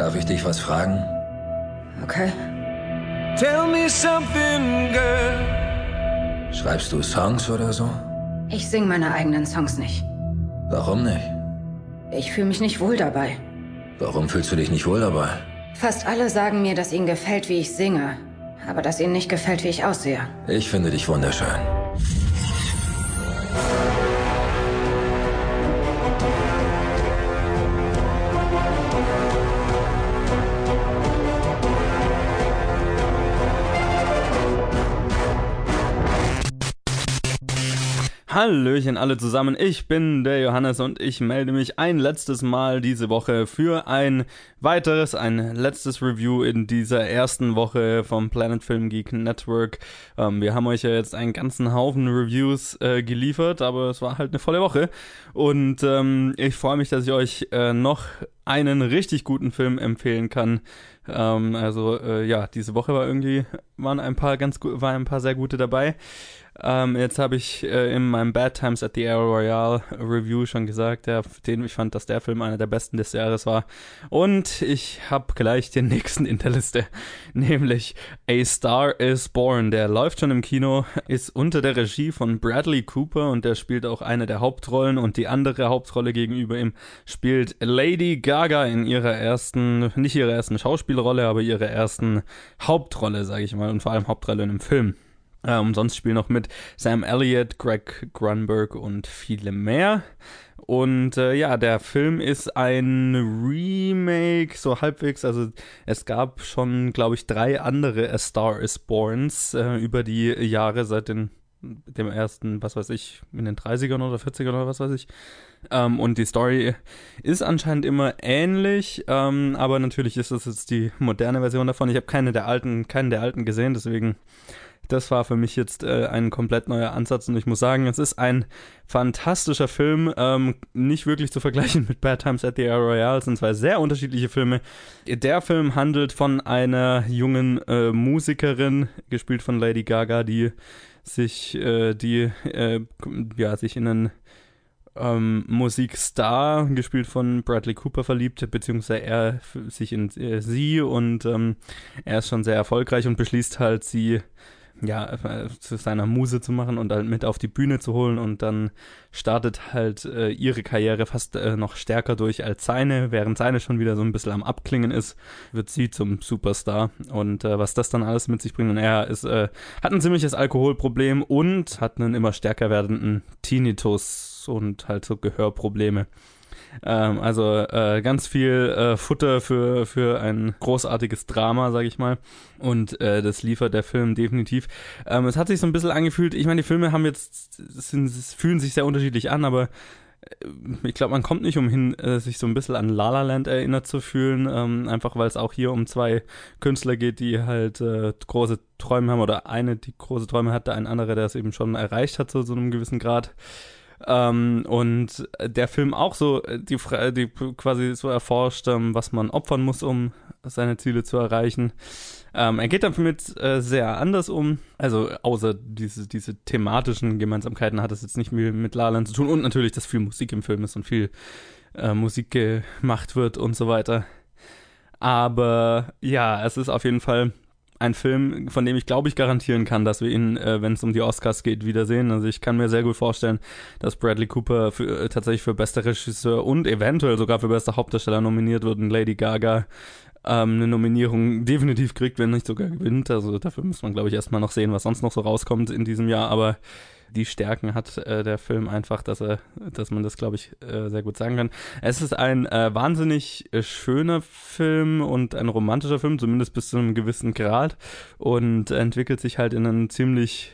Darf ich dich was fragen? Okay. Tell me something, girl. Schreibst du Songs oder so? Ich sing meine eigenen Songs nicht. Warum nicht? Ich fühle mich nicht wohl dabei. Warum fühlst du dich nicht wohl dabei? Fast alle sagen mir, dass ihnen gefällt, wie ich singe, aber dass ihnen nicht gefällt, wie ich aussehe. Ich finde dich wunderschön. Hallöchen alle zusammen, ich bin der Johannes und ich melde mich ein letztes Mal diese Woche für ein weiteres, ein letztes Review in dieser ersten Woche vom Planet Film Geek Network. Ähm, wir haben euch ja jetzt einen ganzen Haufen Reviews äh, geliefert, aber es war halt eine volle Woche und ähm, ich freue mich, dass ich euch äh, noch einen richtig guten Film empfehlen kann. Ähm, also äh, ja, diese Woche war irgendwie waren ein paar ganz waren ein paar sehr gute dabei. Ähm, jetzt habe ich äh, in meinem Bad Times at the Air Royale Review schon gesagt, ja, den, ich fand, dass der Film einer der besten des Jahres war. Und ich habe gleich den nächsten in der Liste, nämlich A Star is Born. Der läuft schon im Kino, ist unter der Regie von Bradley Cooper und der spielt auch eine der Hauptrollen und die andere Hauptrolle gegenüber ihm spielt Lady Gaga in ihrer ersten, nicht ihrer ersten Schauspielrolle, aber ihrer ersten Hauptrolle, sage ich mal, und vor allem Hauptrolle in einem Film. Ähm, sonst spielen noch mit Sam Elliott, Greg Grunberg und viele mehr. Und äh, ja, der Film ist ein Remake, so halbwegs. Also es gab schon, glaube ich, drei andere A Star is Borns äh, über die Jahre seit den, dem ersten, was weiß ich, in den 30ern oder 40ern oder was weiß ich. Ähm, und die Story ist anscheinend immer ähnlich, ähm, aber natürlich ist es jetzt die moderne Version davon. Ich habe keine der alten, keinen der alten gesehen, deswegen das war für mich jetzt äh, ein komplett neuer Ansatz und ich muss sagen, es ist ein fantastischer Film, ähm, nicht wirklich zu vergleichen mit Bad Times at the Air Royale, es sind zwei sehr unterschiedliche Filme. Der Film handelt von einer jungen äh, Musikerin, gespielt von Lady Gaga, die sich, äh, die, äh, ja, sich in einen ähm, Musikstar, gespielt von Bradley Cooper, verliebt, beziehungsweise er sich in äh, sie und ähm, er ist schon sehr erfolgreich und beschließt halt, sie ja, äh, zu seiner Muse zu machen und halt mit auf die Bühne zu holen und dann startet halt äh, ihre Karriere fast äh, noch stärker durch als seine, während seine schon wieder so ein bisschen am Abklingen ist, wird sie zum Superstar. Und äh, was das dann alles mit sich bringt. Und er ist, äh, hat ein ziemliches Alkoholproblem und hat einen immer stärker werdenden Tinnitus und halt so Gehörprobleme. Ähm, also äh, ganz viel äh, Futter für, für ein großartiges Drama, sag ich mal. Und äh, das liefert der Film definitiv. Ähm, es hat sich so ein bisschen angefühlt, ich meine, die Filme haben jetzt, sind, fühlen sich sehr unterschiedlich an, aber äh, ich glaube, man kommt nicht umhin, äh, sich so ein bisschen an La La Land erinnert zu fühlen, ähm, einfach weil es auch hier um zwei Künstler geht, die halt äh, große Träume haben oder eine, die große Träume hatte, ein anderer, der es eben schon erreicht hat zu so einem gewissen Grad. Ähm, und der Film auch so, äh, die, die quasi so erforscht, ähm, was man opfern muss, um seine Ziele zu erreichen. Ähm, er geht damit äh, sehr anders um. Also außer diese, diese thematischen Gemeinsamkeiten hat es jetzt nicht mehr mit La Land zu tun. Und natürlich, dass viel Musik im Film ist und viel äh, Musik gemacht wird und so weiter. Aber ja, es ist auf jeden Fall ein Film, von dem ich glaube ich garantieren kann, dass wir ihn, äh, wenn es um die Oscars geht, wiedersehen. Also ich kann mir sehr gut vorstellen, dass Bradley Cooper für, äh, tatsächlich für bester Regisseur und eventuell sogar für bester Hauptdarsteller nominiert wird und Lady Gaga ähm, eine Nominierung definitiv kriegt, wenn nicht sogar gewinnt. Also dafür muss man, glaube ich, erstmal noch sehen, was sonst noch so rauskommt in diesem Jahr. Aber die Stärken hat äh, der Film einfach, dass er, dass man das, glaube ich, äh, sehr gut sagen kann. Es ist ein äh, wahnsinnig äh, schöner Film und ein romantischer Film, zumindest bis zu einem gewissen Grad und entwickelt sich halt in einen ziemlich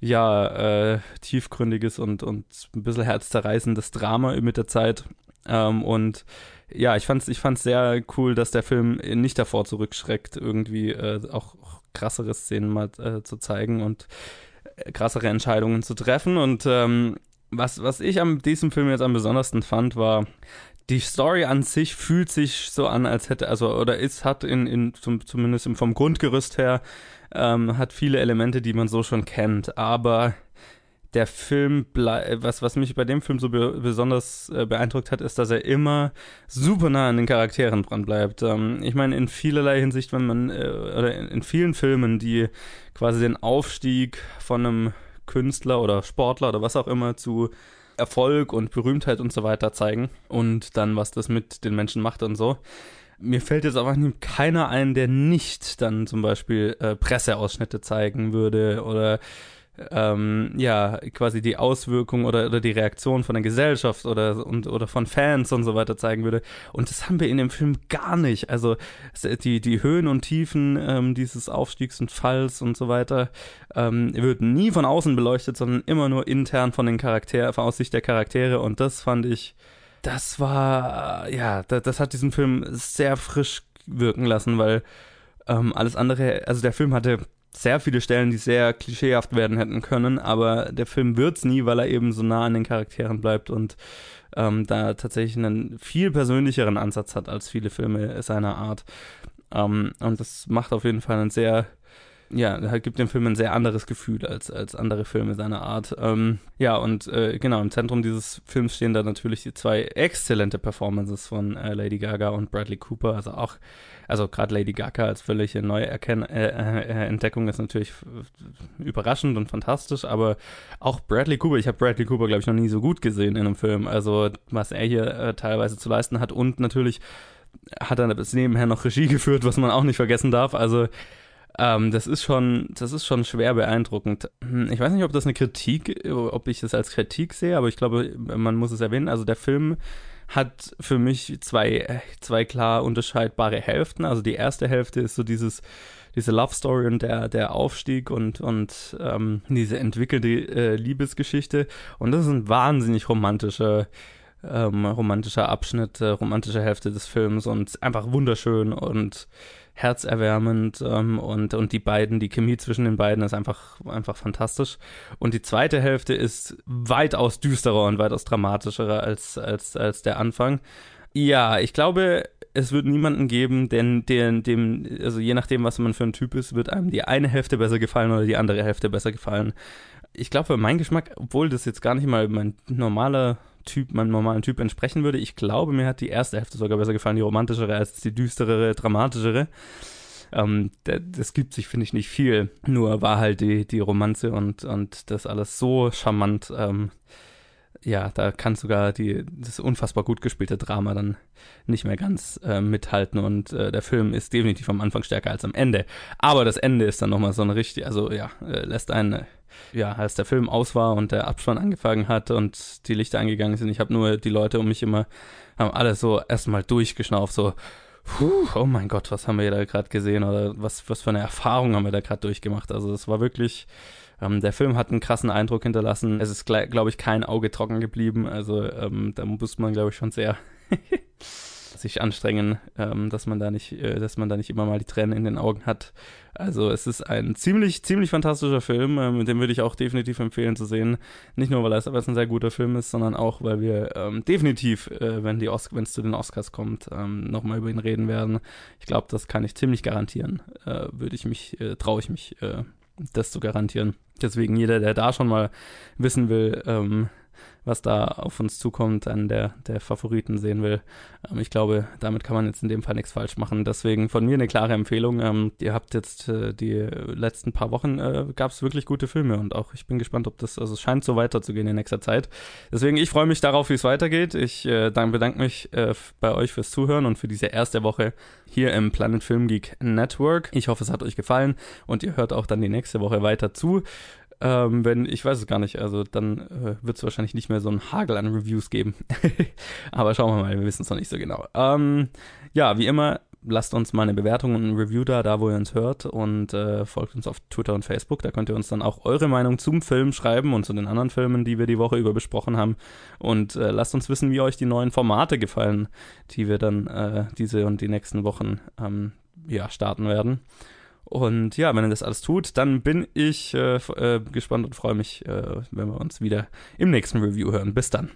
ja, äh, tiefgründiges und, und ein bisschen herzzerreißendes Drama mit der Zeit. Ähm, und ja, ich fand's, ich fand's sehr cool, dass der Film nicht davor zurückschreckt, irgendwie äh, auch, auch krassere Szenen mal äh, zu zeigen und krassere Entscheidungen zu treffen. Und ähm, was, was ich an diesem Film jetzt am besondersten fand, war, die Story an sich fühlt sich so an, als hätte, also, oder ist, hat in, in zum, zumindest vom Grundgerüst her, ähm, hat viele Elemente, die man so schon kennt, aber der Film, was, was mich bei dem Film so be besonders äh, beeindruckt hat, ist, dass er immer super nah an den Charakteren dran bleibt. Ähm, ich meine, in vielerlei Hinsicht, wenn man, äh, oder in, in vielen Filmen, die quasi den Aufstieg von einem Künstler oder Sportler oder was auch immer zu Erfolg und Berühmtheit und so weiter zeigen und dann, was das mit den Menschen macht und so. Mir fällt jetzt aber keiner ein, der nicht dann zum Beispiel äh, Presseausschnitte zeigen würde oder ähm, ja, quasi die Auswirkung oder, oder die Reaktion von der Gesellschaft oder, und, oder von Fans und so weiter zeigen würde. Und das haben wir in dem Film gar nicht. Also die, die Höhen und Tiefen ähm, dieses Aufstiegs und Falls und so weiter ähm, wird nie von außen beleuchtet, sondern immer nur intern von den Charakteren, von aus Sicht der Charaktere. Und das fand ich, das war, ja, das, das hat diesen Film sehr frisch wirken lassen, weil ähm, alles andere, also der Film hatte sehr viele Stellen, die sehr klischeehaft werden hätten können, aber der Film wird's nie, weil er eben so nah an den Charakteren bleibt und ähm, da tatsächlich einen viel persönlicheren Ansatz hat als viele Filme seiner Art. Ähm, und das macht auf jeden Fall einen sehr ja, gibt dem Film ein sehr anderes Gefühl als, als andere Filme seiner Art. Ähm, ja, und äh, genau, im Zentrum dieses Films stehen da natürlich die zwei exzellente Performances von äh, Lady Gaga und Bradley Cooper. Also auch, also gerade Lady Gaga als völlige neue Erken äh, äh Entdeckung ist natürlich überraschend und fantastisch, aber auch Bradley Cooper, ich habe Bradley Cooper, glaube ich, noch nie so gut gesehen in einem Film. Also, was er hier äh, teilweise zu leisten hat und natürlich hat er bis nebenher noch Regie geführt, was man auch nicht vergessen darf. Also, ähm, das ist schon, das ist schon schwer beeindruckend. Hm, ich weiß nicht, ob das eine Kritik, ob ich es als Kritik sehe, aber ich glaube, man muss es erwähnen. Also der Film hat für mich zwei, zwei klar unterscheidbare Hälften. Also die erste Hälfte ist so dieses, diese Love Story und der, der Aufstieg und, und ähm, diese entwickelte äh, Liebesgeschichte. Und das ist ein wahnsinnig romantischer, ähm, romantischer Abschnitt, äh, romantische Hälfte des Films und einfach wunderschön und herzerwärmend ähm, und, und die beiden, die Chemie zwischen den beiden ist einfach, einfach fantastisch. Und die zweite Hälfte ist weitaus düsterer und weitaus dramatischerer als, als, als der Anfang. Ja, ich glaube, es wird niemanden geben, denn dem, dem, also je nachdem, was man für ein Typ ist, wird einem die eine Hälfte besser gefallen oder die andere Hälfte besser gefallen. Ich glaube, meinen Geschmack, obwohl das jetzt gar nicht mal mein normaler Typ, meinem normalen Typ entsprechen würde. Ich glaube, mir hat die erste Hälfte sogar besser gefallen, die romantischere als die düsterere, dramatischere. Ähm, das gibt sich, finde ich, nicht viel. Nur war halt die, die Romanze und, und das alles so charmant. Ähm, ja, da kann sogar die, das unfassbar gut gespielte Drama dann nicht mehr ganz äh, mithalten und äh, der Film ist definitiv am Anfang stärker als am Ende. Aber das Ende ist dann nochmal so eine richtig, also ja, äh, lässt einen ja, als der Film aus war und der Abspann angefangen hat und die Lichter angegangen sind, ich habe nur die Leute um mich immer, haben alle so erstmal durchgeschnauft, so, puh, oh mein Gott, was haben wir da gerade gesehen oder was, was für eine Erfahrung haben wir da gerade durchgemacht. Also es war wirklich, ähm, der Film hat einen krassen Eindruck hinterlassen. Es ist, glaube ich, kein Auge trocken geblieben. Also ähm, da muss man, glaube ich, schon sehr sich anstrengen, ähm, dass man da nicht, äh, dass man da nicht immer mal die Tränen in den Augen hat. Also es ist ein ziemlich, ziemlich fantastischer Film, ähm, den würde ich auch definitiv empfehlen zu sehen. Nicht nur, weil es aber ein sehr guter Film ist, sondern auch, weil wir ähm, definitiv, äh, wenn die wenn es zu den Oscars kommt, ähm, nochmal über ihn reden werden. Ich glaube, das kann ich ziemlich garantieren. Äh, würde ich mich, äh, traue ich mich, äh, das zu garantieren. Deswegen jeder, der da schon mal wissen will, ähm, was da auf uns zukommt, an der, der Favoriten sehen will. Ähm, ich glaube, damit kann man jetzt in dem Fall nichts falsch machen. Deswegen von mir eine klare Empfehlung. Ähm, ihr habt jetzt äh, die letzten paar Wochen äh, gab es wirklich gute Filme und auch ich bin gespannt, ob das, also es scheint so weiterzugehen in nächster Zeit. Deswegen, ich freue mich darauf, wie es weitergeht. Ich äh, dann bedanke mich äh, bei euch fürs Zuhören und für diese erste Woche hier im Planet Film Geek Network. Ich hoffe, es hat euch gefallen und ihr hört auch dann die nächste Woche weiter zu. Ähm, wenn, ich weiß es gar nicht, also dann äh, wird es wahrscheinlich nicht mehr so einen Hagel an Reviews geben. Aber schauen wir mal, wir wissen es noch nicht so genau. Ähm, ja, wie immer, lasst uns mal eine Bewertung und ein Review da, da wo ihr uns hört und äh, folgt uns auf Twitter und Facebook. Da könnt ihr uns dann auch eure Meinung zum Film schreiben und zu den anderen Filmen, die wir die Woche über besprochen haben. Und äh, lasst uns wissen, wie euch die neuen Formate gefallen, die wir dann äh, diese und die nächsten Wochen ähm, ja, starten werden. Und ja, wenn er das alles tut, dann bin ich äh, äh, gespannt und freue mich, äh, wenn wir uns wieder im nächsten Review hören. Bis dann.